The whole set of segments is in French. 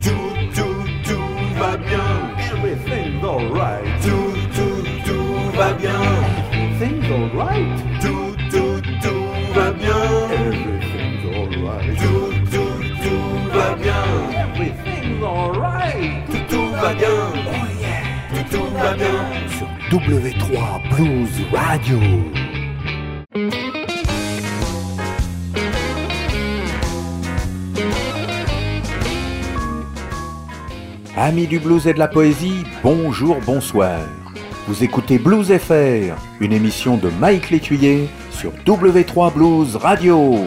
Tout, tout, tout va bien. Everything's alright. Tout, tout, tout va bien. Everything's alright. Tout, tout, tout va bien. Everything's alright. Tout, tout, tout va bien. Everything's alright. Tout, tout va bien. Oh yeah. Tout, tout va bien. Sur W3 Blues Radio. Amis du blues et de la poésie, bonjour, bonsoir. Vous écoutez Blues FR, une émission de Mike Létuyer sur W3 Blues Radio.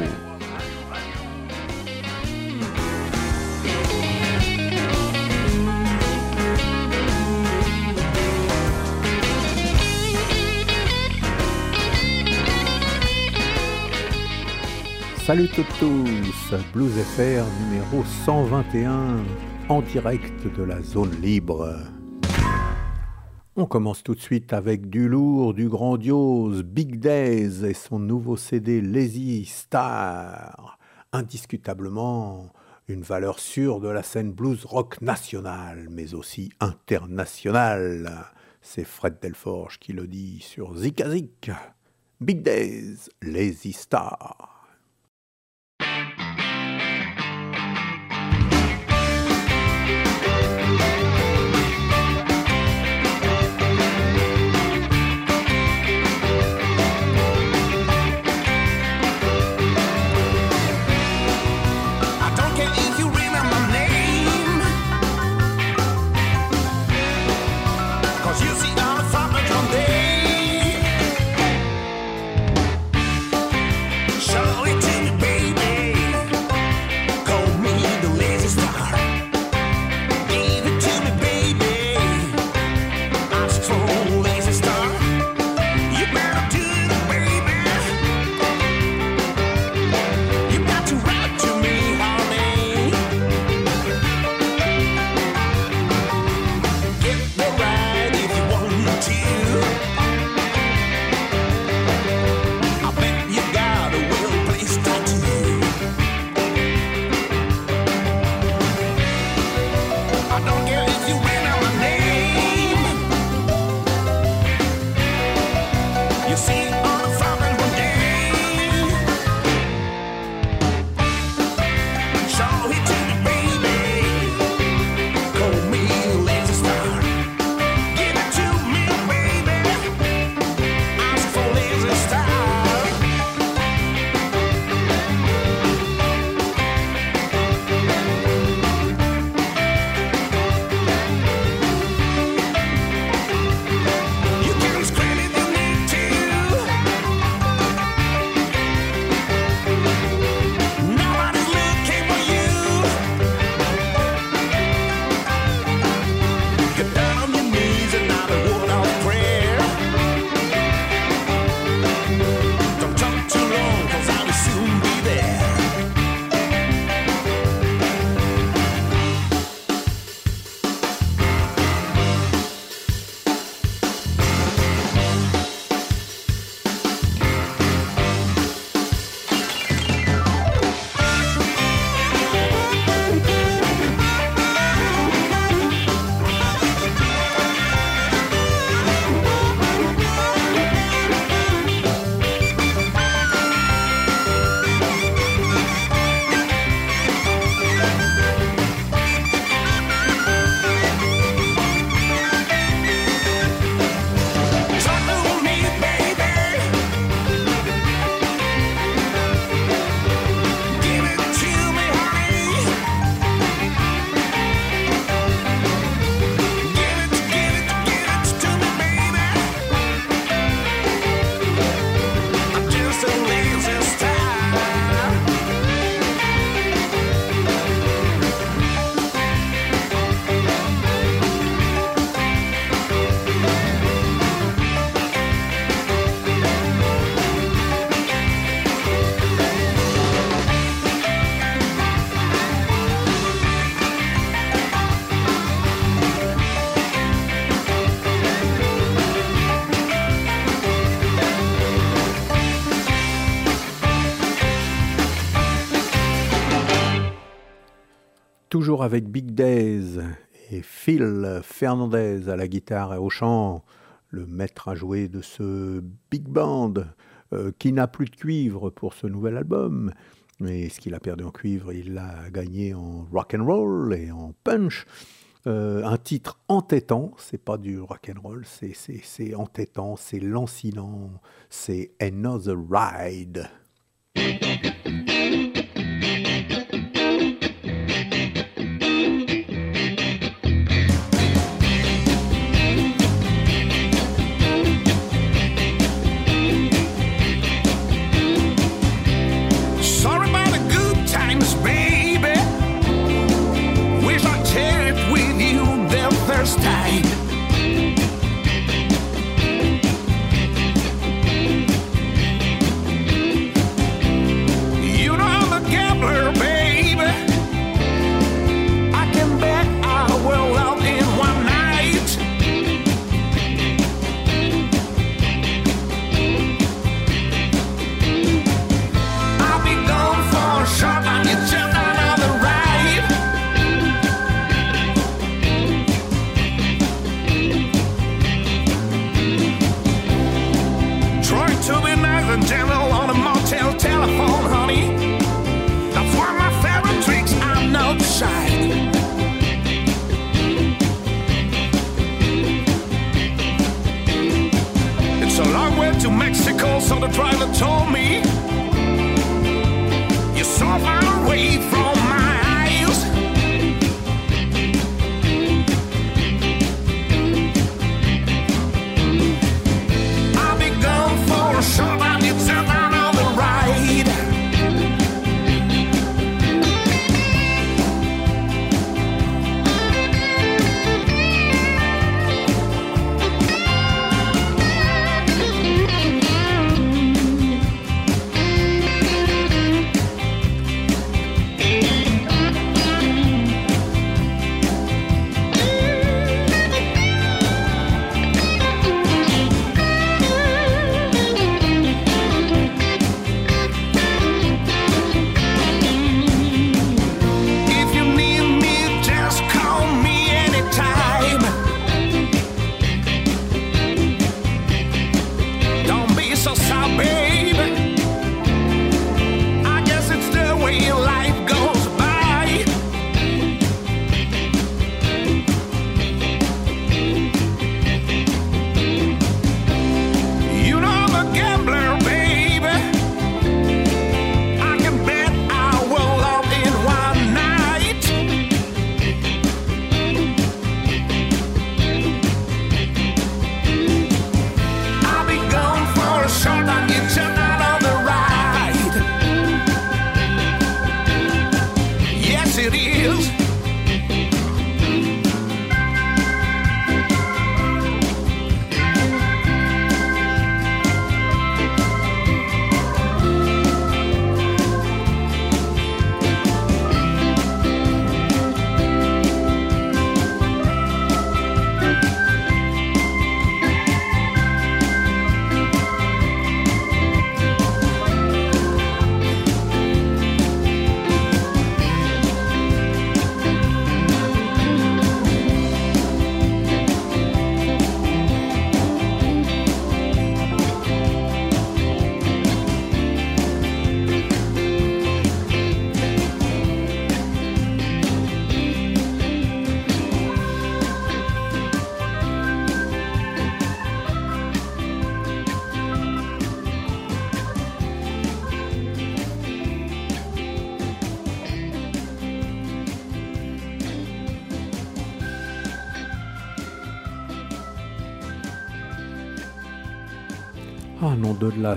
Salut tous, Blues FR numéro 121, en direct de la zone libre. On commence tout de suite avec du lourd, du grandiose, Big Days et son nouveau CD Lazy Star. Indiscutablement une valeur sûre de la scène blues rock nationale, mais aussi internationale. C'est Fred Delforge qui le dit sur Zikazik. Big Days, Lazy Star. Avec Big Days et Phil Fernandez à la guitare et au chant, le maître à jouer de ce big band euh, qui n'a plus de cuivre pour ce nouvel album. Mais ce qu'il a perdu en cuivre, il l'a gagné en rock and roll et en punch. Euh, un titre entêtant, c'est pas du rock and roll, c'est entêtant, c'est lancinant, c'est Another Ride.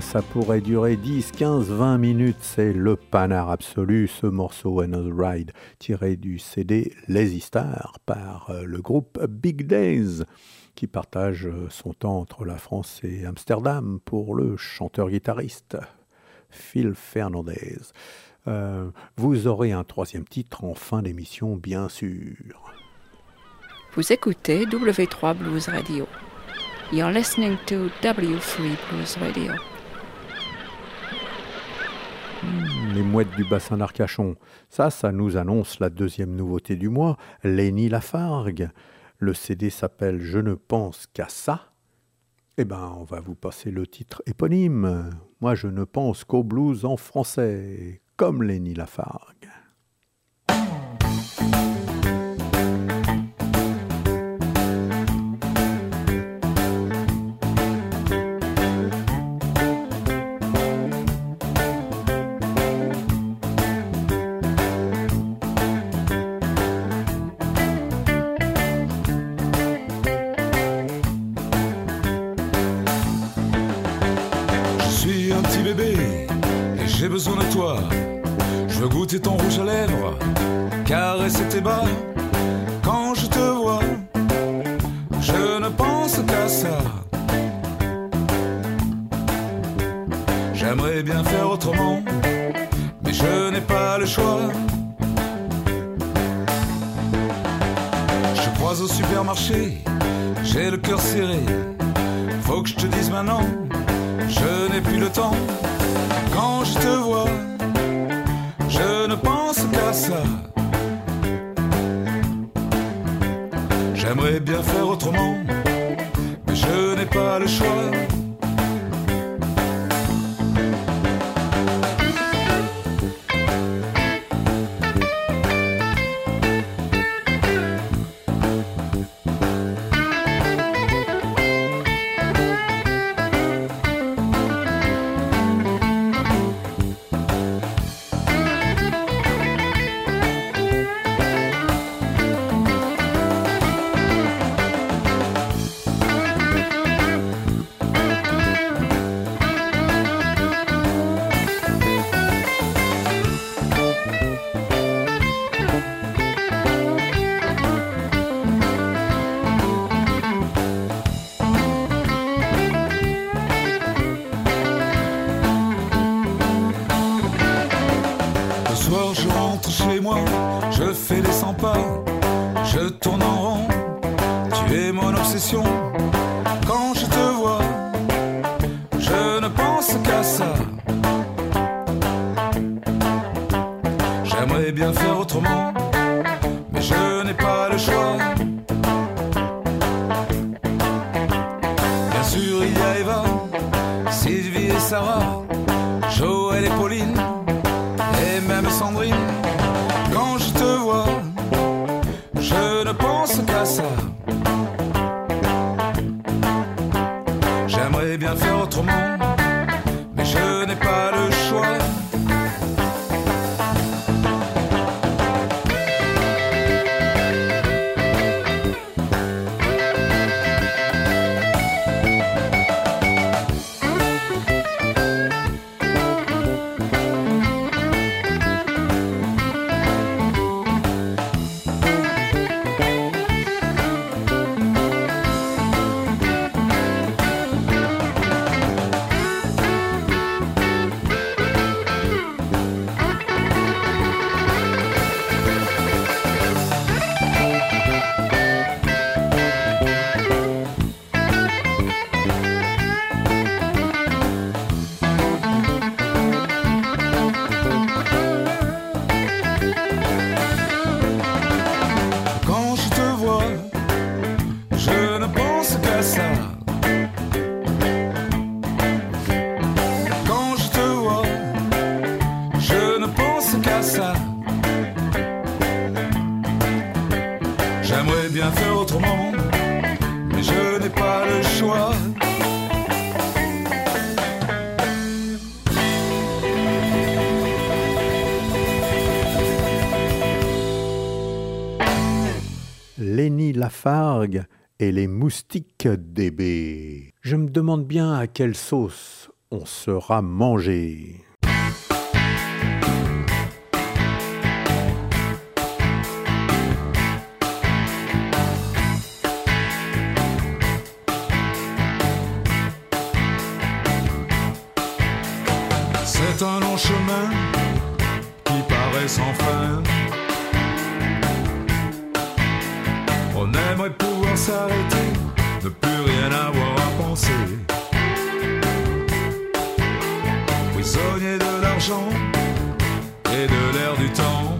Ça pourrait durer 10, 15, 20 minutes. C'est le panard absolu, ce morceau Another Ride, tiré du CD Lazy Star par euh, le groupe Big Days, qui partage euh, son temps entre la France et Amsterdam pour le chanteur-guitariste Phil Fernandez. Euh, vous aurez un troisième titre en fin d'émission, bien sûr. Vous écoutez W3 Blues Radio. You're listening to W3 Blues Radio. Les mouettes du bassin d'Arcachon. Ça, ça nous annonce la deuxième nouveauté du mois, Lénie Lafargue. Le CD s'appelle Je ne pense qu'à ça. Eh ben, on va vous passer le titre éponyme. Moi, je ne pense qu'au blues en français, comme Lénie Lafargue. Et les moustiques DB. Je me demande bien à quelle sauce on sera mangé. C'est un long chemin qui paraît sans fin. Pouvoir s'arrêter, ne plus rien avoir à penser. Prisonnier de l'argent et de l'air du temps.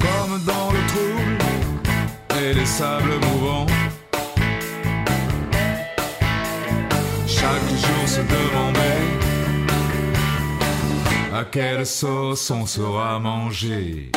Comme dans le trouble et les sables mouvants. Chaque jour se demandait à quelle sauce on sera mangé.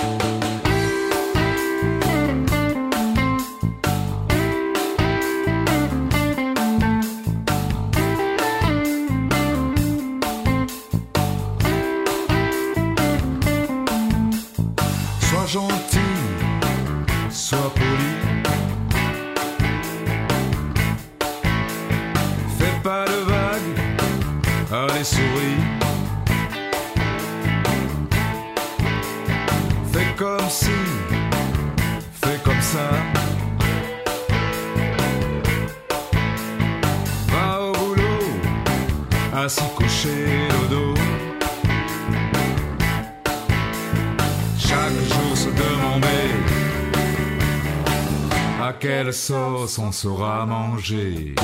On sera mangé.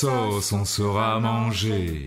Sauce on sera mangé.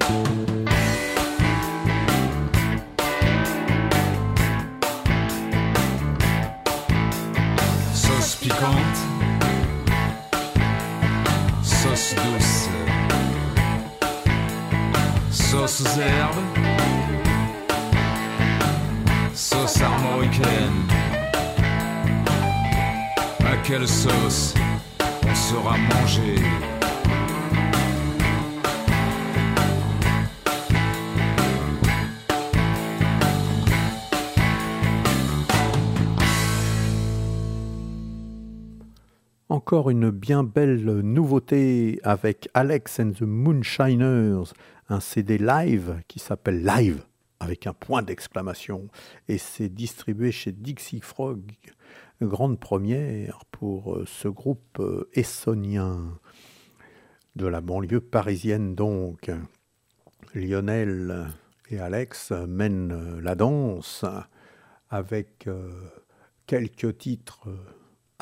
Encore une bien belle nouveauté avec Alex and the Moonshiners, un CD live qui s'appelle Live avec un point d'exclamation et c'est distribué chez Dixie Frog. Grande première pour euh, ce groupe euh, essonien de la banlieue parisienne donc. Lionel et Alex mènent euh, la danse avec quelques titres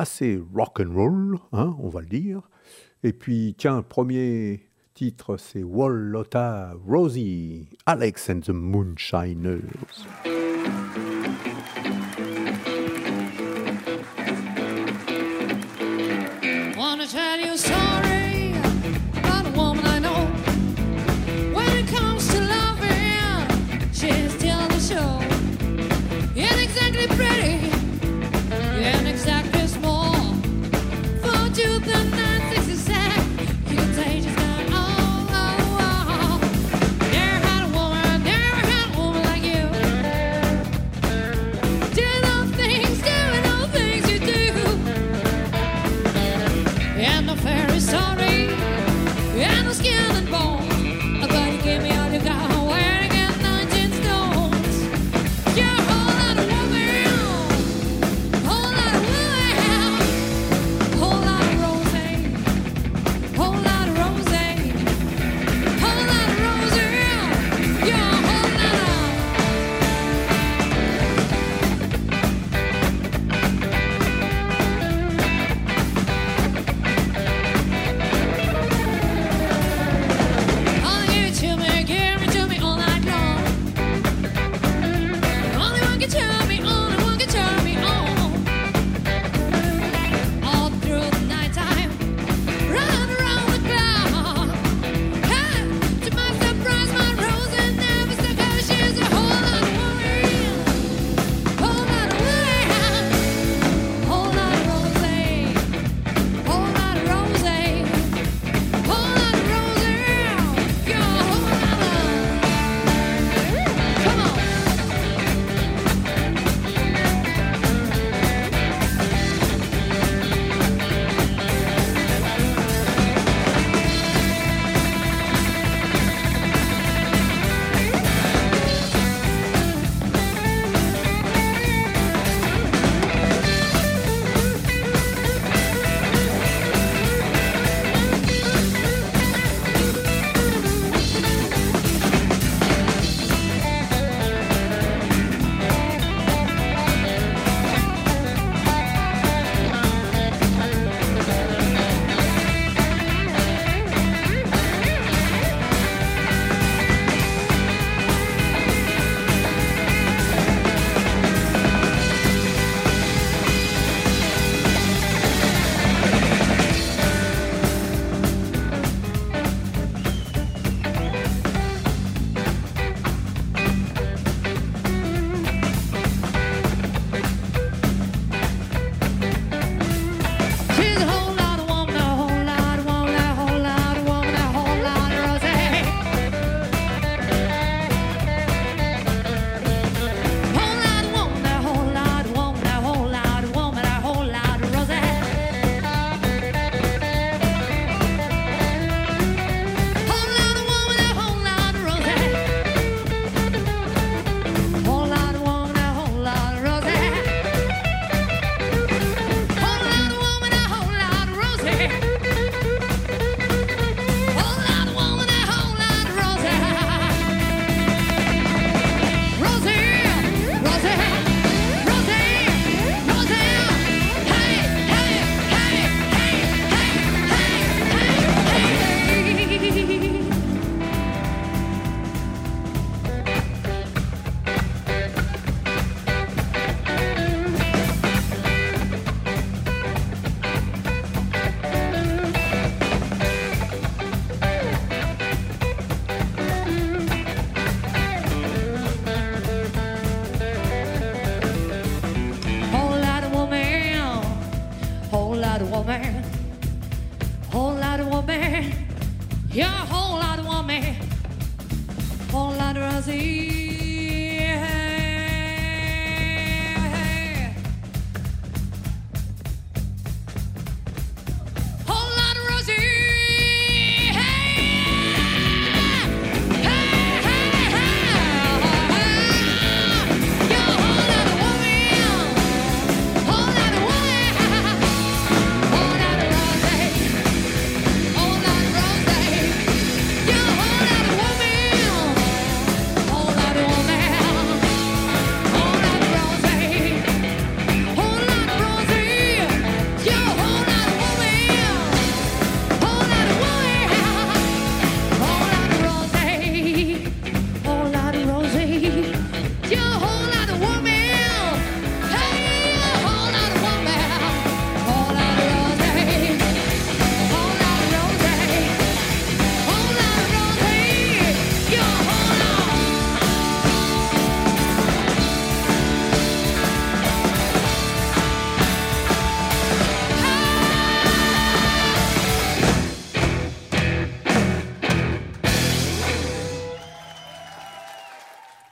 assez rock and roll, hein, on va le dire. Et puis tiens, premier titre c'est Wallota Rosie, Alex and the Moonshiners.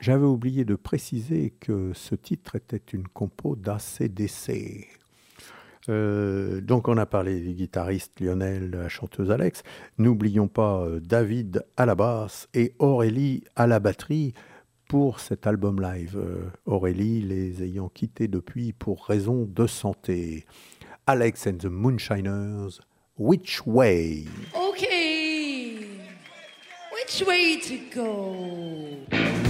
J'avais oublié de préciser que ce titre était une compo d'ACDC. Euh, donc on a parlé du guitariste Lionel, la chanteuse Alex. N'oublions pas euh, David à la basse et Aurélie à la batterie pour cet album live. Euh, Aurélie les ayant quittés depuis pour raison de santé. Alex and the Moonshiners, Which Way? Okay, Which Way to Go?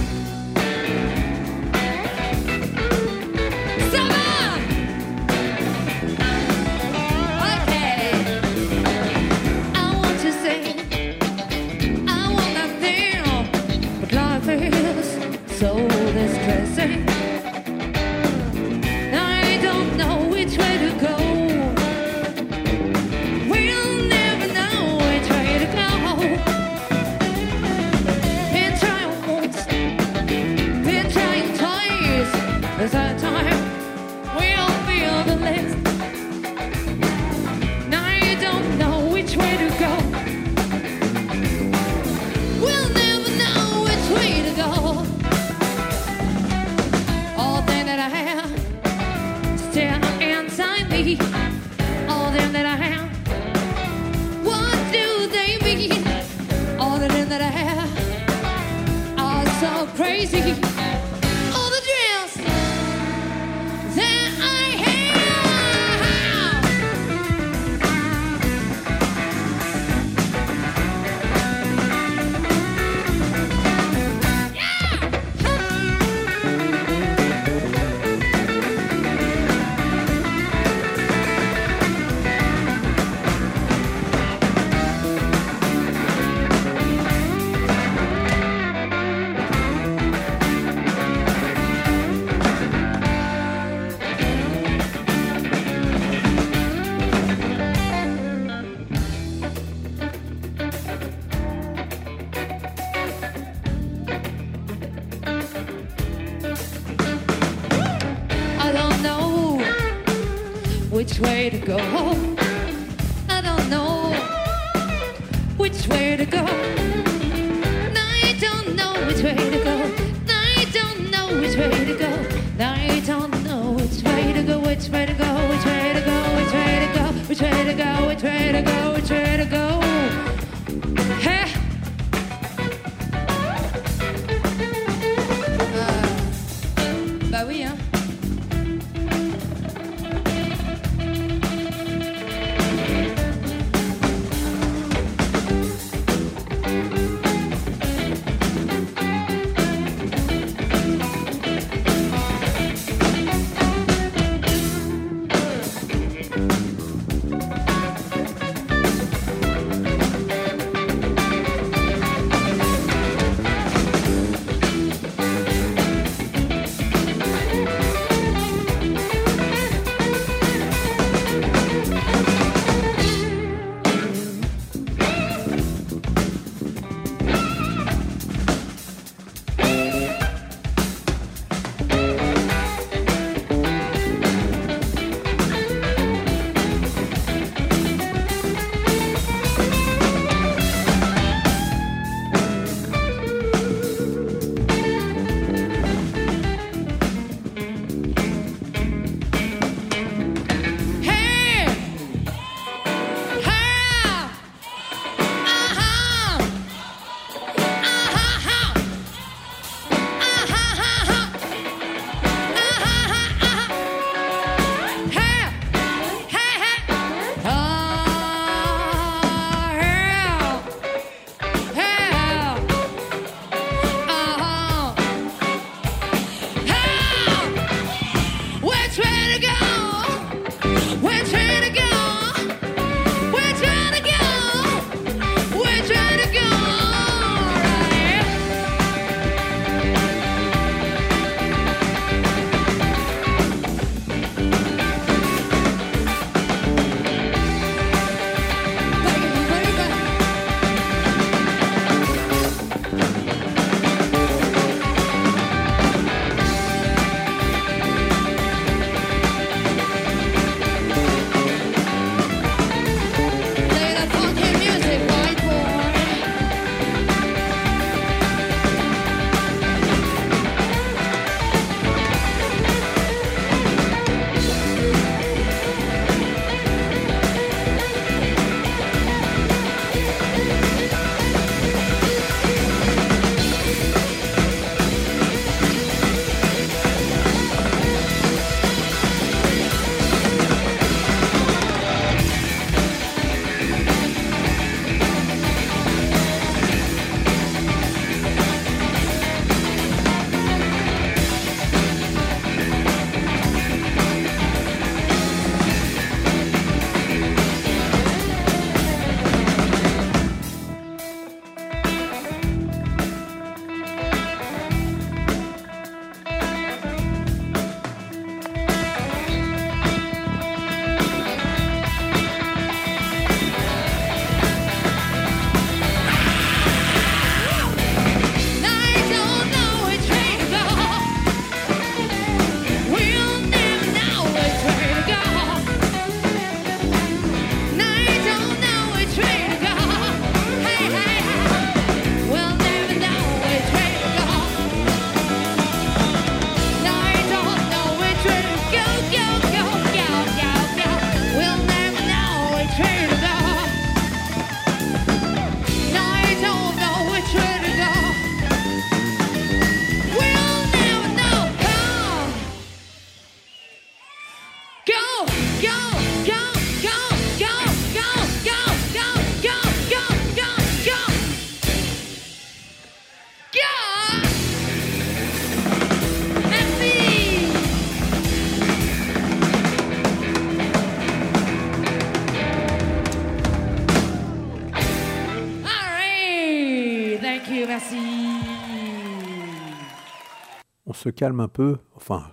Se calme un peu, enfin,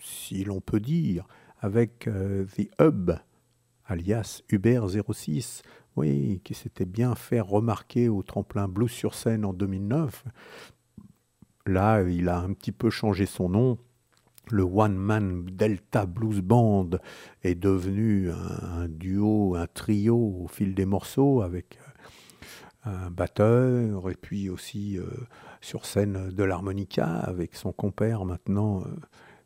si l'on peut dire, avec euh, The Hub, alias Uber06, oui, qui s'était bien fait remarquer au tremplin Blues sur scène en 2009. Là, il a un petit peu changé son nom. Le One Man Delta Blues Band est devenu un, duo, un trio au fil des morceaux avec euh, un batteur et puis aussi euh, sur scène de l'harmonica avec son compère maintenant euh,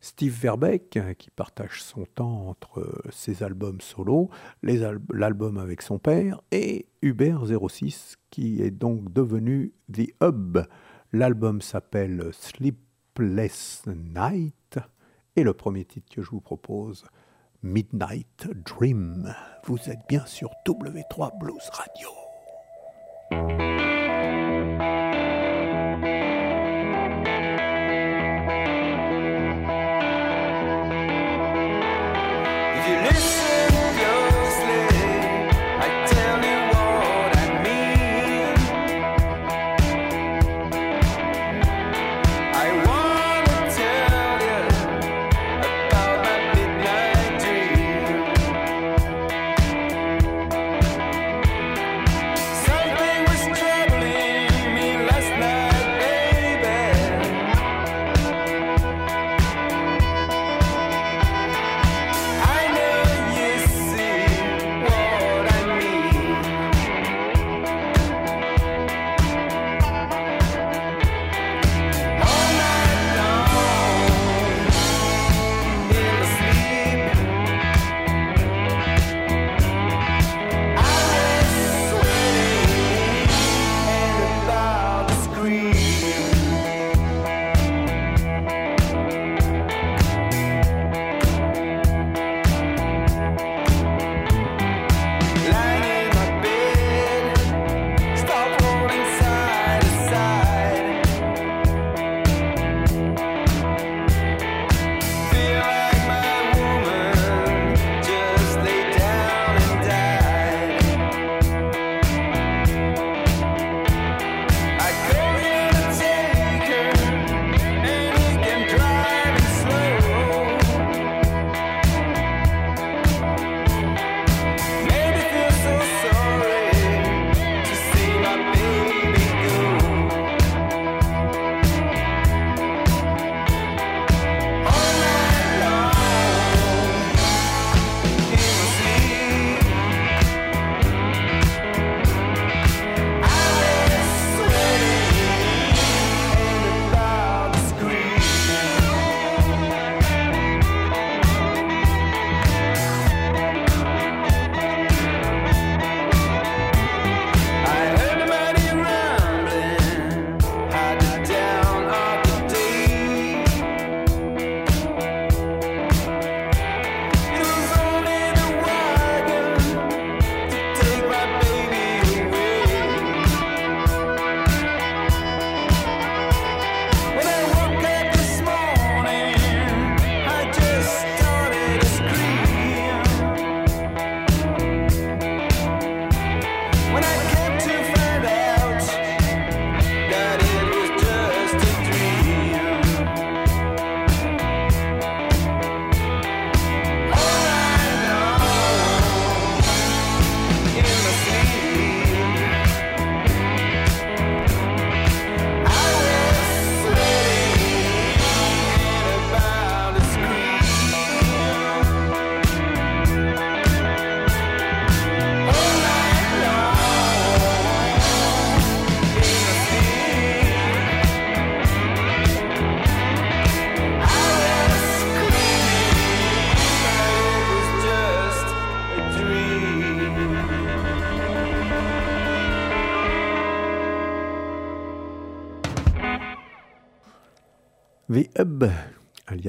Steve Verbeck euh, qui partage son temps entre euh, ses albums solo, l'album avec son père et Hubert 06 qui est donc devenu The Hub. L'album s'appelle Sleepless Night et le premier titre que je vous propose, Midnight Dream. Vous êtes bien sur W3 Blues Radio.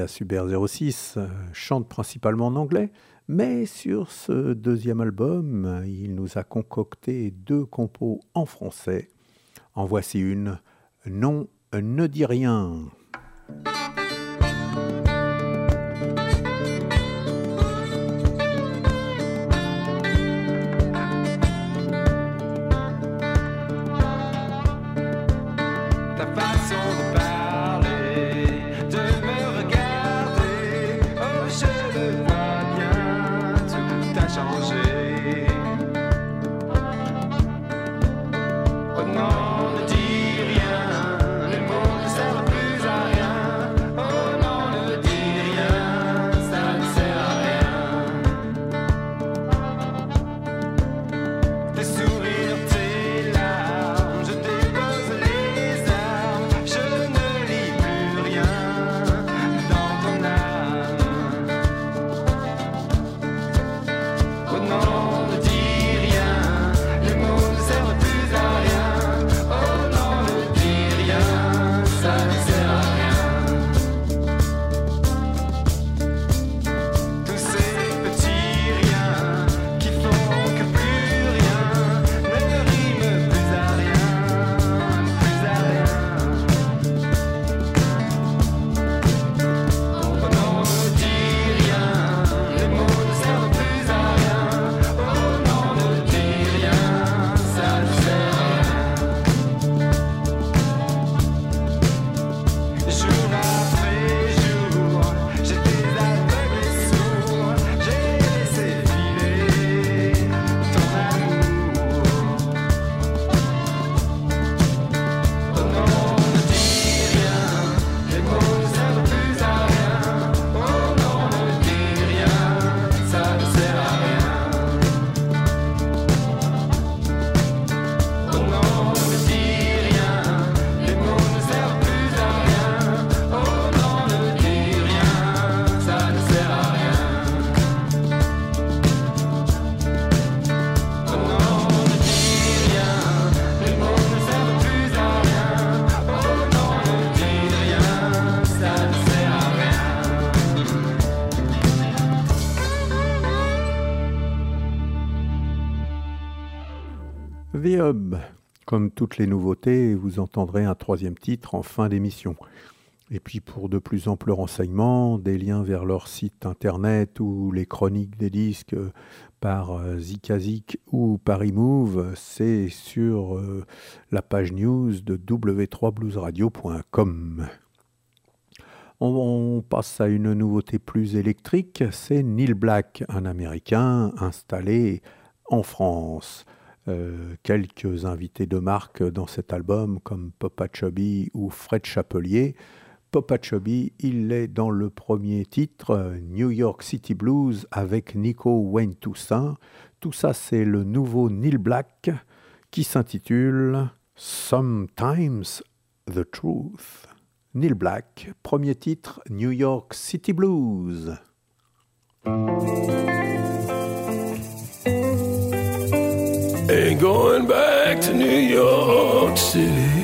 Alias Hubert06, euh, chante principalement en anglais, mais sur ce deuxième album, il nous a concocté deux compos en français. En voici une, Non, ne dis rien. Comme toutes les nouveautés, vous entendrez un troisième titre en fin d'émission. Et puis pour de plus amples renseignements, des liens vers leur site internet ou les chroniques des disques par euh, Zikazik ou par eMove, c'est sur euh, la page news de w3bluesradio.com. On, on passe à une nouveauté plus électrique, c'est Neil Black, un Américain installé en France. Euh, quelques invités de marque dans cet album comme Papa Chubby ou Fred Chapelier. Papa Chubby, il est dans le premier titre, New York City Blues, avec Nico Wayne Toussaint. Tout ça, c'est le nouveau Neil Black qui s'intitule Sometimes the Truth. Neil Black, premier titre, New York City Blues. Going back to New York City.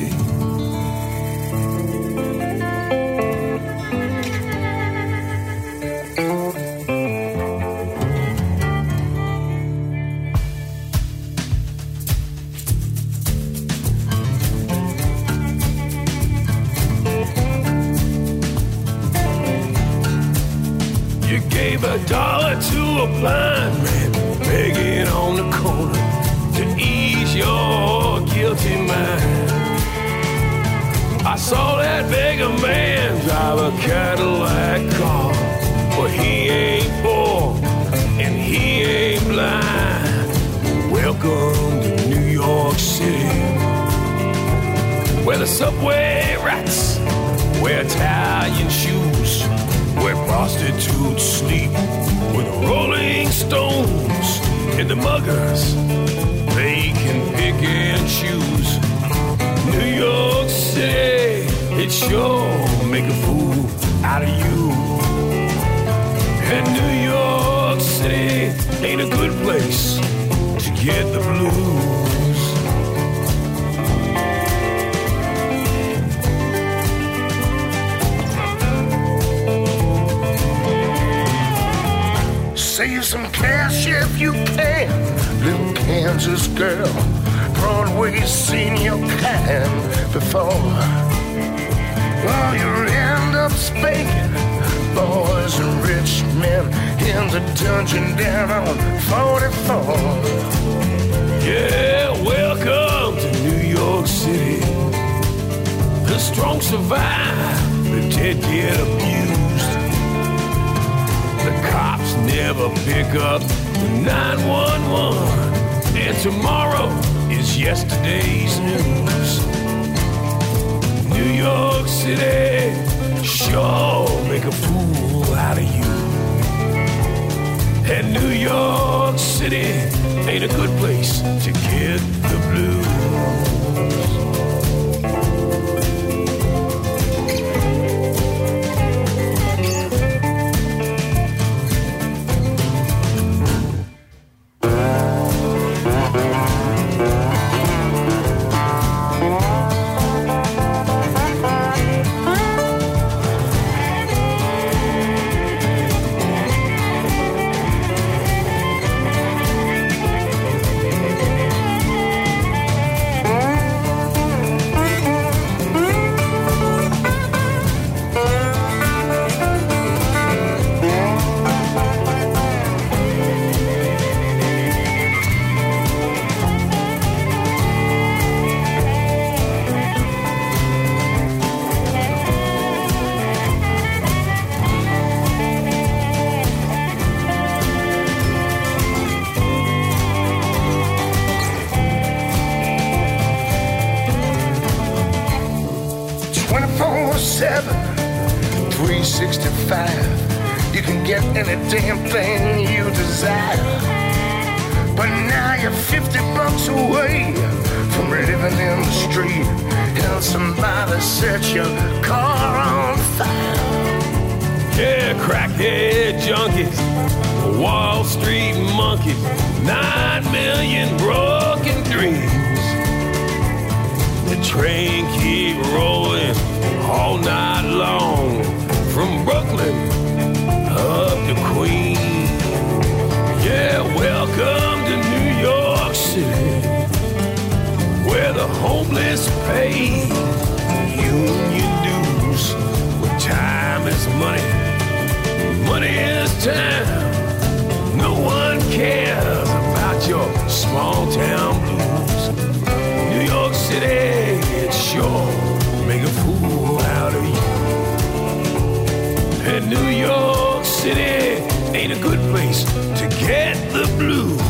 New York City ain't a good place to get the blues. Small town blues. New York City, it sure make a fool out of you. And New York City ain't a good place to get the blues.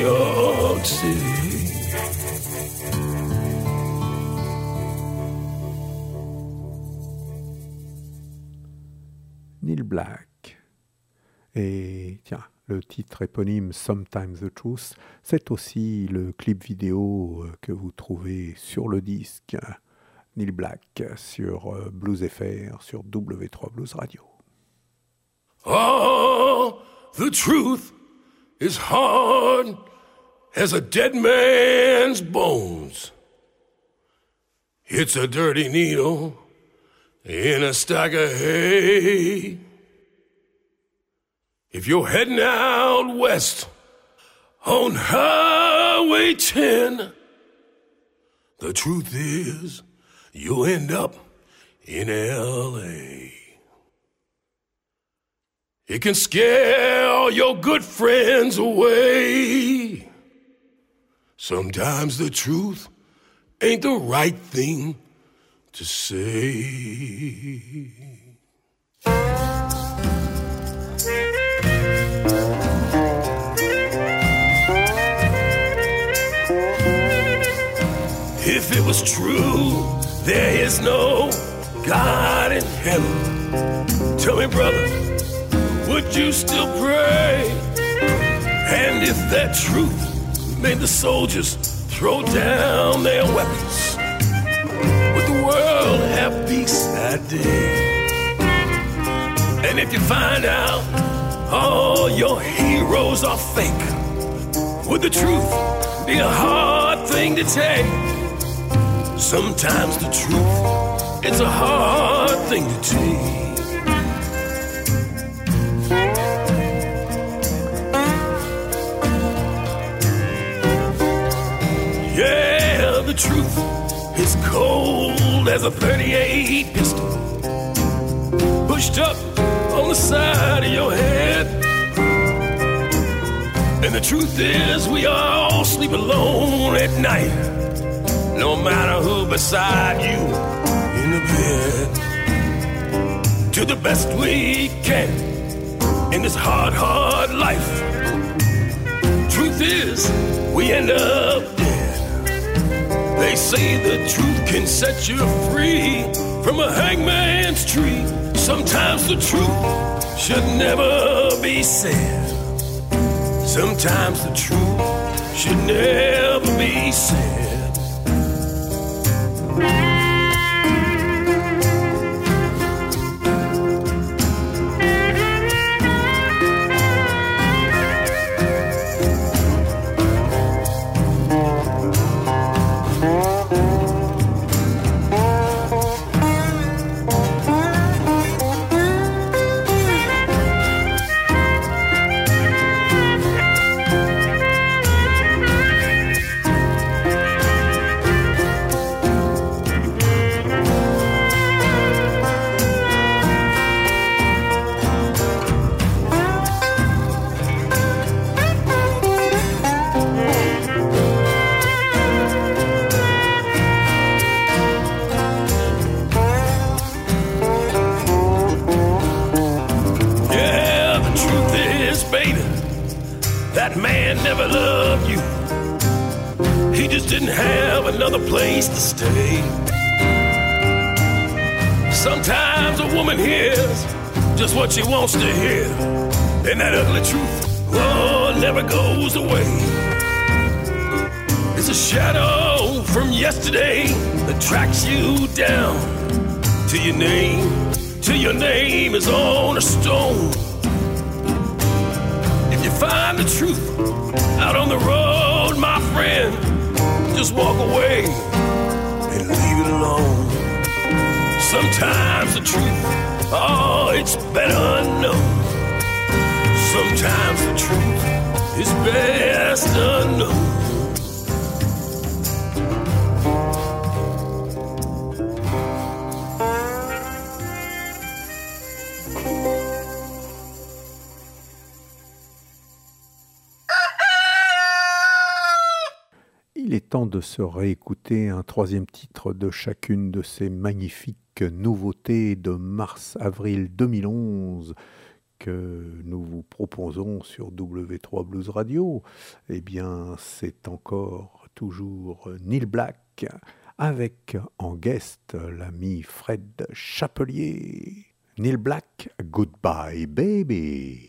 York City. Neil Black. Et tiens, le titre éponyme Sometimes the Truth, c'est aussi le clip vidéo euh, que vous trouvez sur le disque Neil Black sur euh, Blues FR, sur W3 Blues Radio. Oh, the truth is hard as a dead man's bones. It's a dirty needle in a stack of hay. If you're heading out west on Highway 10, the truth is you'll end up in LA. It can scare all your good friends away. Sometimes the truth ain't the right thing to say. If it was true, there is no God in heaven. Tell me, brother, would you still pray? And if that truth made the soldiers throw down their weapons, would the world have peace that day? And if you find out all your heroes are fake, would the truth be a hard thing to take? Sometimes the truth, it's a hard thing to take. Cold as a 38 pistol pushed up on the side of your head. And the truth is, we all sleep alone at night, no matter who beside you in the bed. To the best we can in this hard, hard life. Truth is, we end up. They say the truth can set you free from a hangman's tree. Sometimes the truth should never be said. Sometimes the truth should never be said. réécouter un troisième titre de chacune de ces magnifiques nouveautés de mars-avril 2011 que nous vous proposons sur W3 Blues Radio. Eh bien, c'est encore toujours Neil Black avec en guest l'ami Fred Chapelier. Neil Black, Goodbye Baby.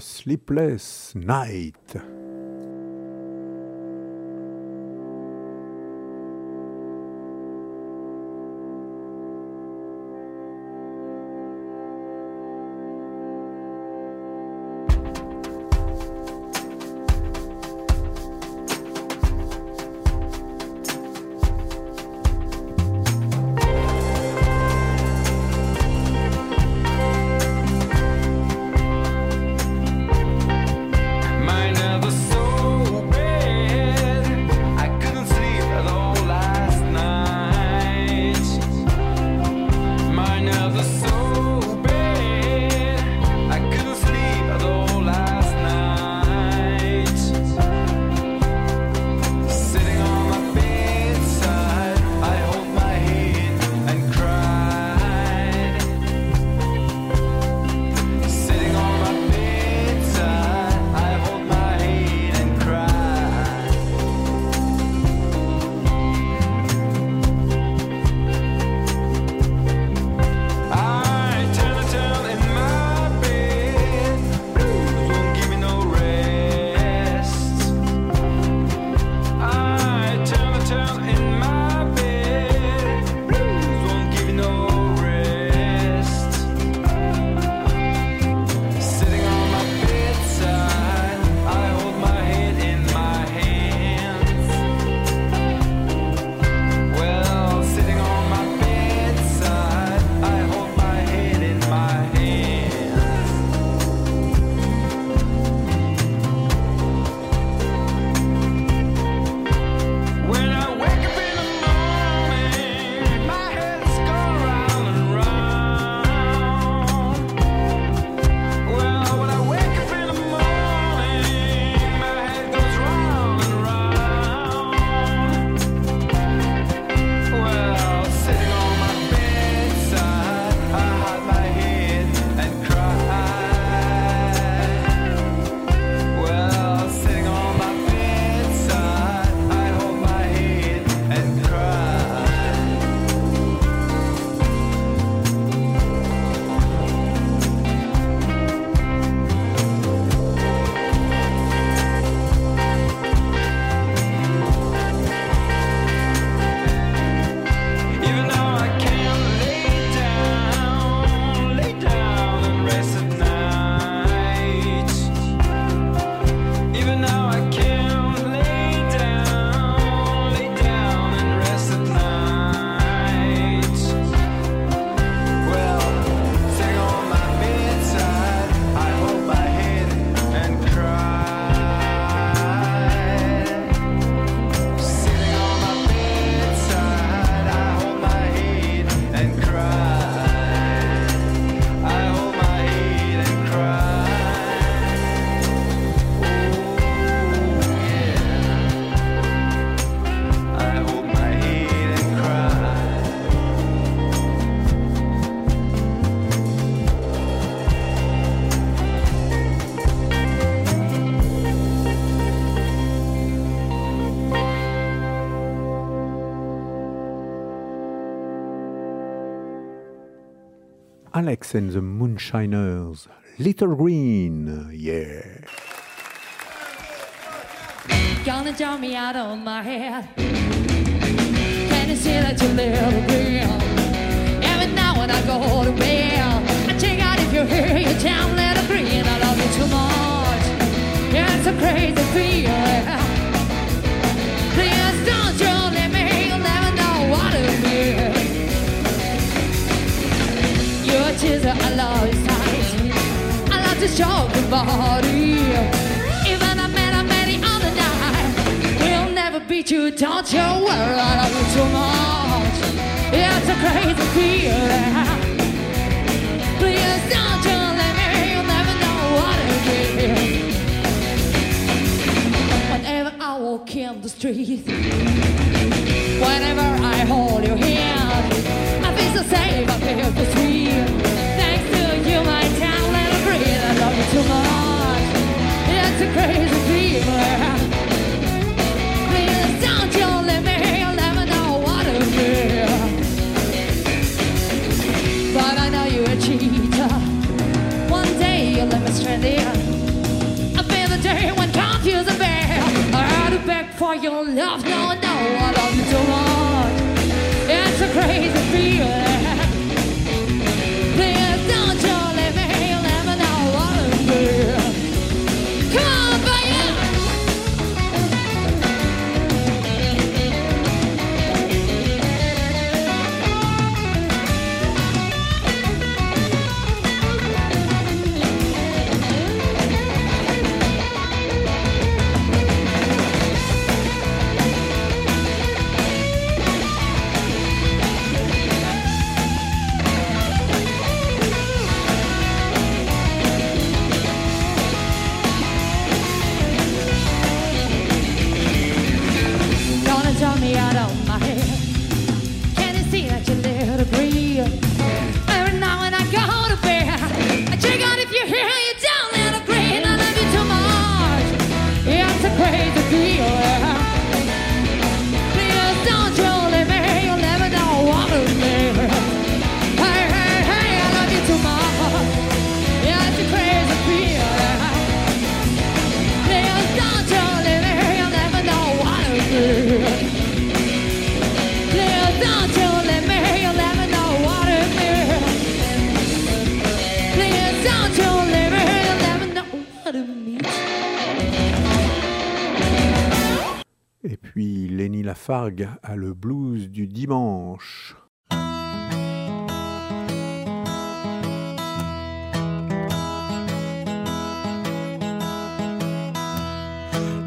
Sleepless Night. Alex and the Moonshiners, Little Green, yeah. Gonna draw me out of my head. Can you see that you're little girl? Every night when I go to bed, I check out if you're here, you town little green. I love you too much. Yeah, it's a crazy feeling. Your tears, I love sight. I love to show your body. Even I met a many other night. We'll never beat you, don't you worry. I love you too much. It's a crazy feeling. Please don't you let me, you'll never know what it is. Whenever I walk in the street, whenever I hold your hand, Feel so I feel. Thanks to you, my town, I love you too much. It's a crazy. Please don't you me, know what is. But I know you're a cheater. One day you'll me stranded. I feel the day when bare. I to for your love. No, no, I love you too much. It's a crazy feeling. Please don't Lafargue a le blues du dimanche.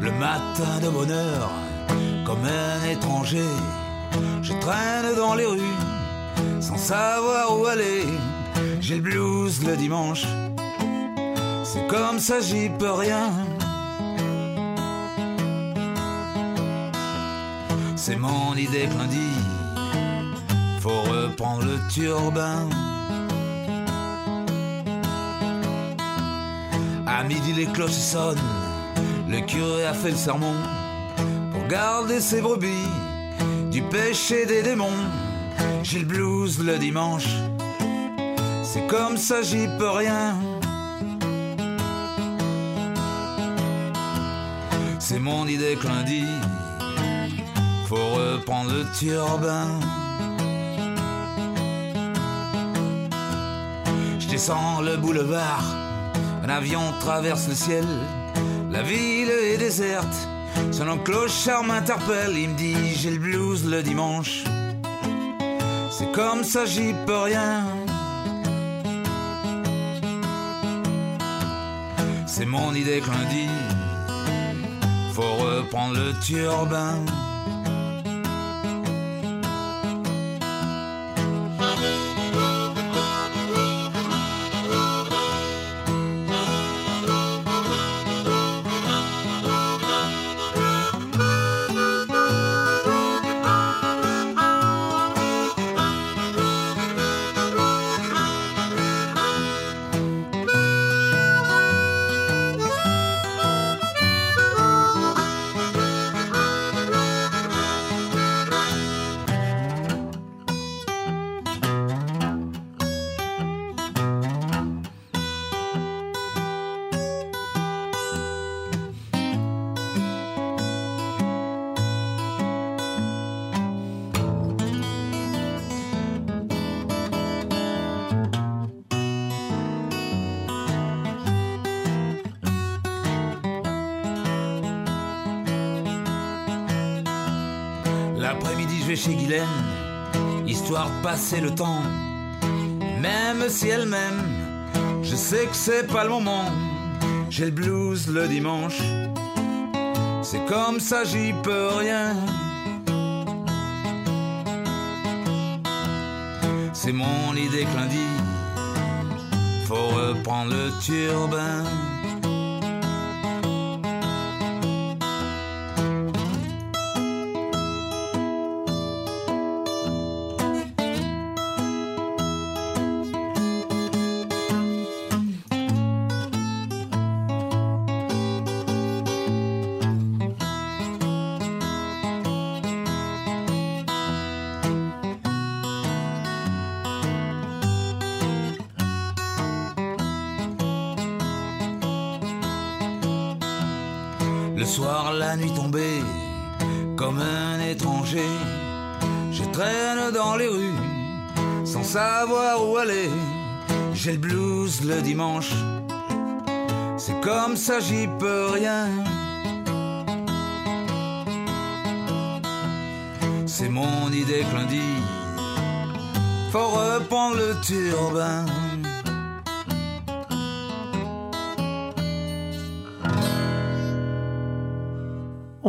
Le matin de bonheur, comme un étranger, je traîne dans les rues sans savoir où aller. J'ai le blues le dimanche, c'est comme ça, j'y peux rien. C'est mon idée lundi, faut reprendre le turbin. À midi, les cloches sonnent. Le curé a fait le sermon pour garder ses brebis du péché des démons. J'ai le blues le dimanche, c'est comme ça, j'y peux rien. C'est mon idée que lundi, faut reprendre le turbin. Je descends le boulevard, un avion traverse le ciel. La ville est déserte, son clochard m'interpelle. Il me dit j'ai le blues le dimanche. C'est comme ça, j'y peux rien. C'est mon idée que lundi, faut reprendre le turbin. Passer le temps. Même si elle m'aime, je sais que c'est pas le moment. J'ai le blues le dimanche, c'est comme ça, j'y peux rien. C'est mon idée que lundi, faut reprendre le turbin. Le soir, la nuit tombée, comme un étranger, je traîne dans les rues sans savoir où aller. J'ai le blues le dimanche, c'est comme ça, j'y peux rien. C'est mon idée que lundi, faut reprendre le turbin.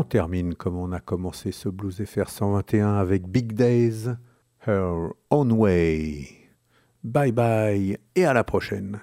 Termine comme on a commencé ce Blues FR 121 avec Big Days, Her Own Way. Bye bye et à la prochaine.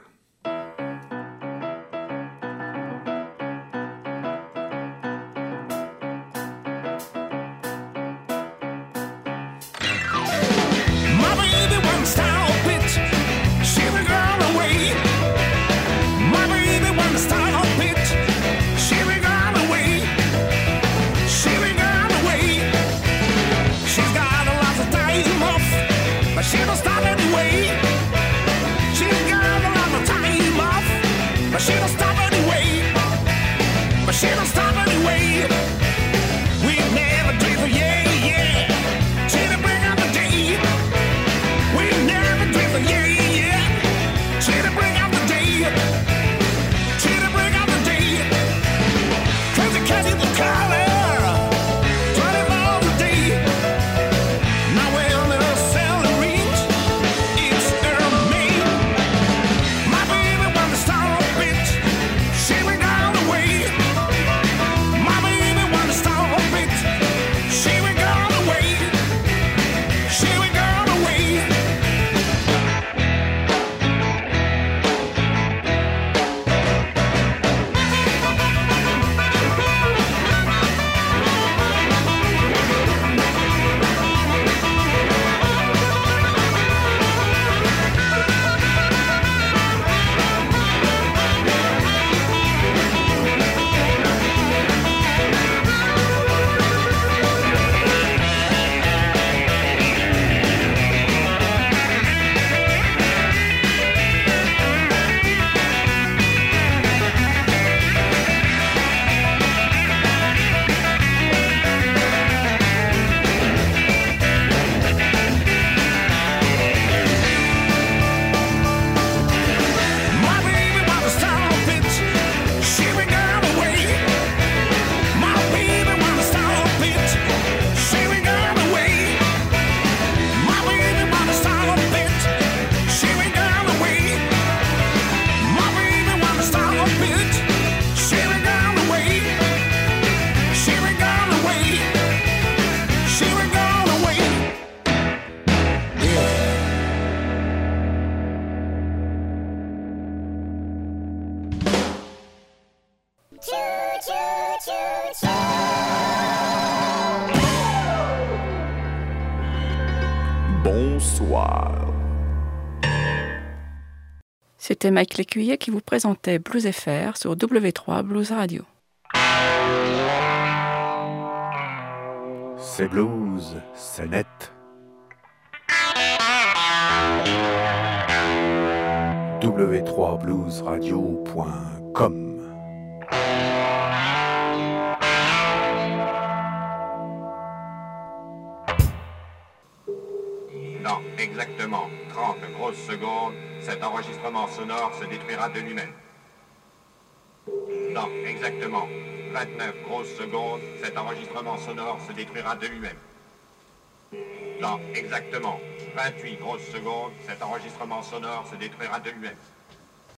C'était Mike Lécuyer qui vous présentait Blues FR sur W3 Blues Radio. C'est blues, c'est net. w3bluesradio.com exactement 30 grosses secondes, cet enregistrement sonore se détruira de lui-même. Dans exactement 29 grosses secondes, cet enregistrement sonore se détruira de lui-même. Dans exactement 28 grosses secondes, cet enregistrement sonore se détruira de lui-même.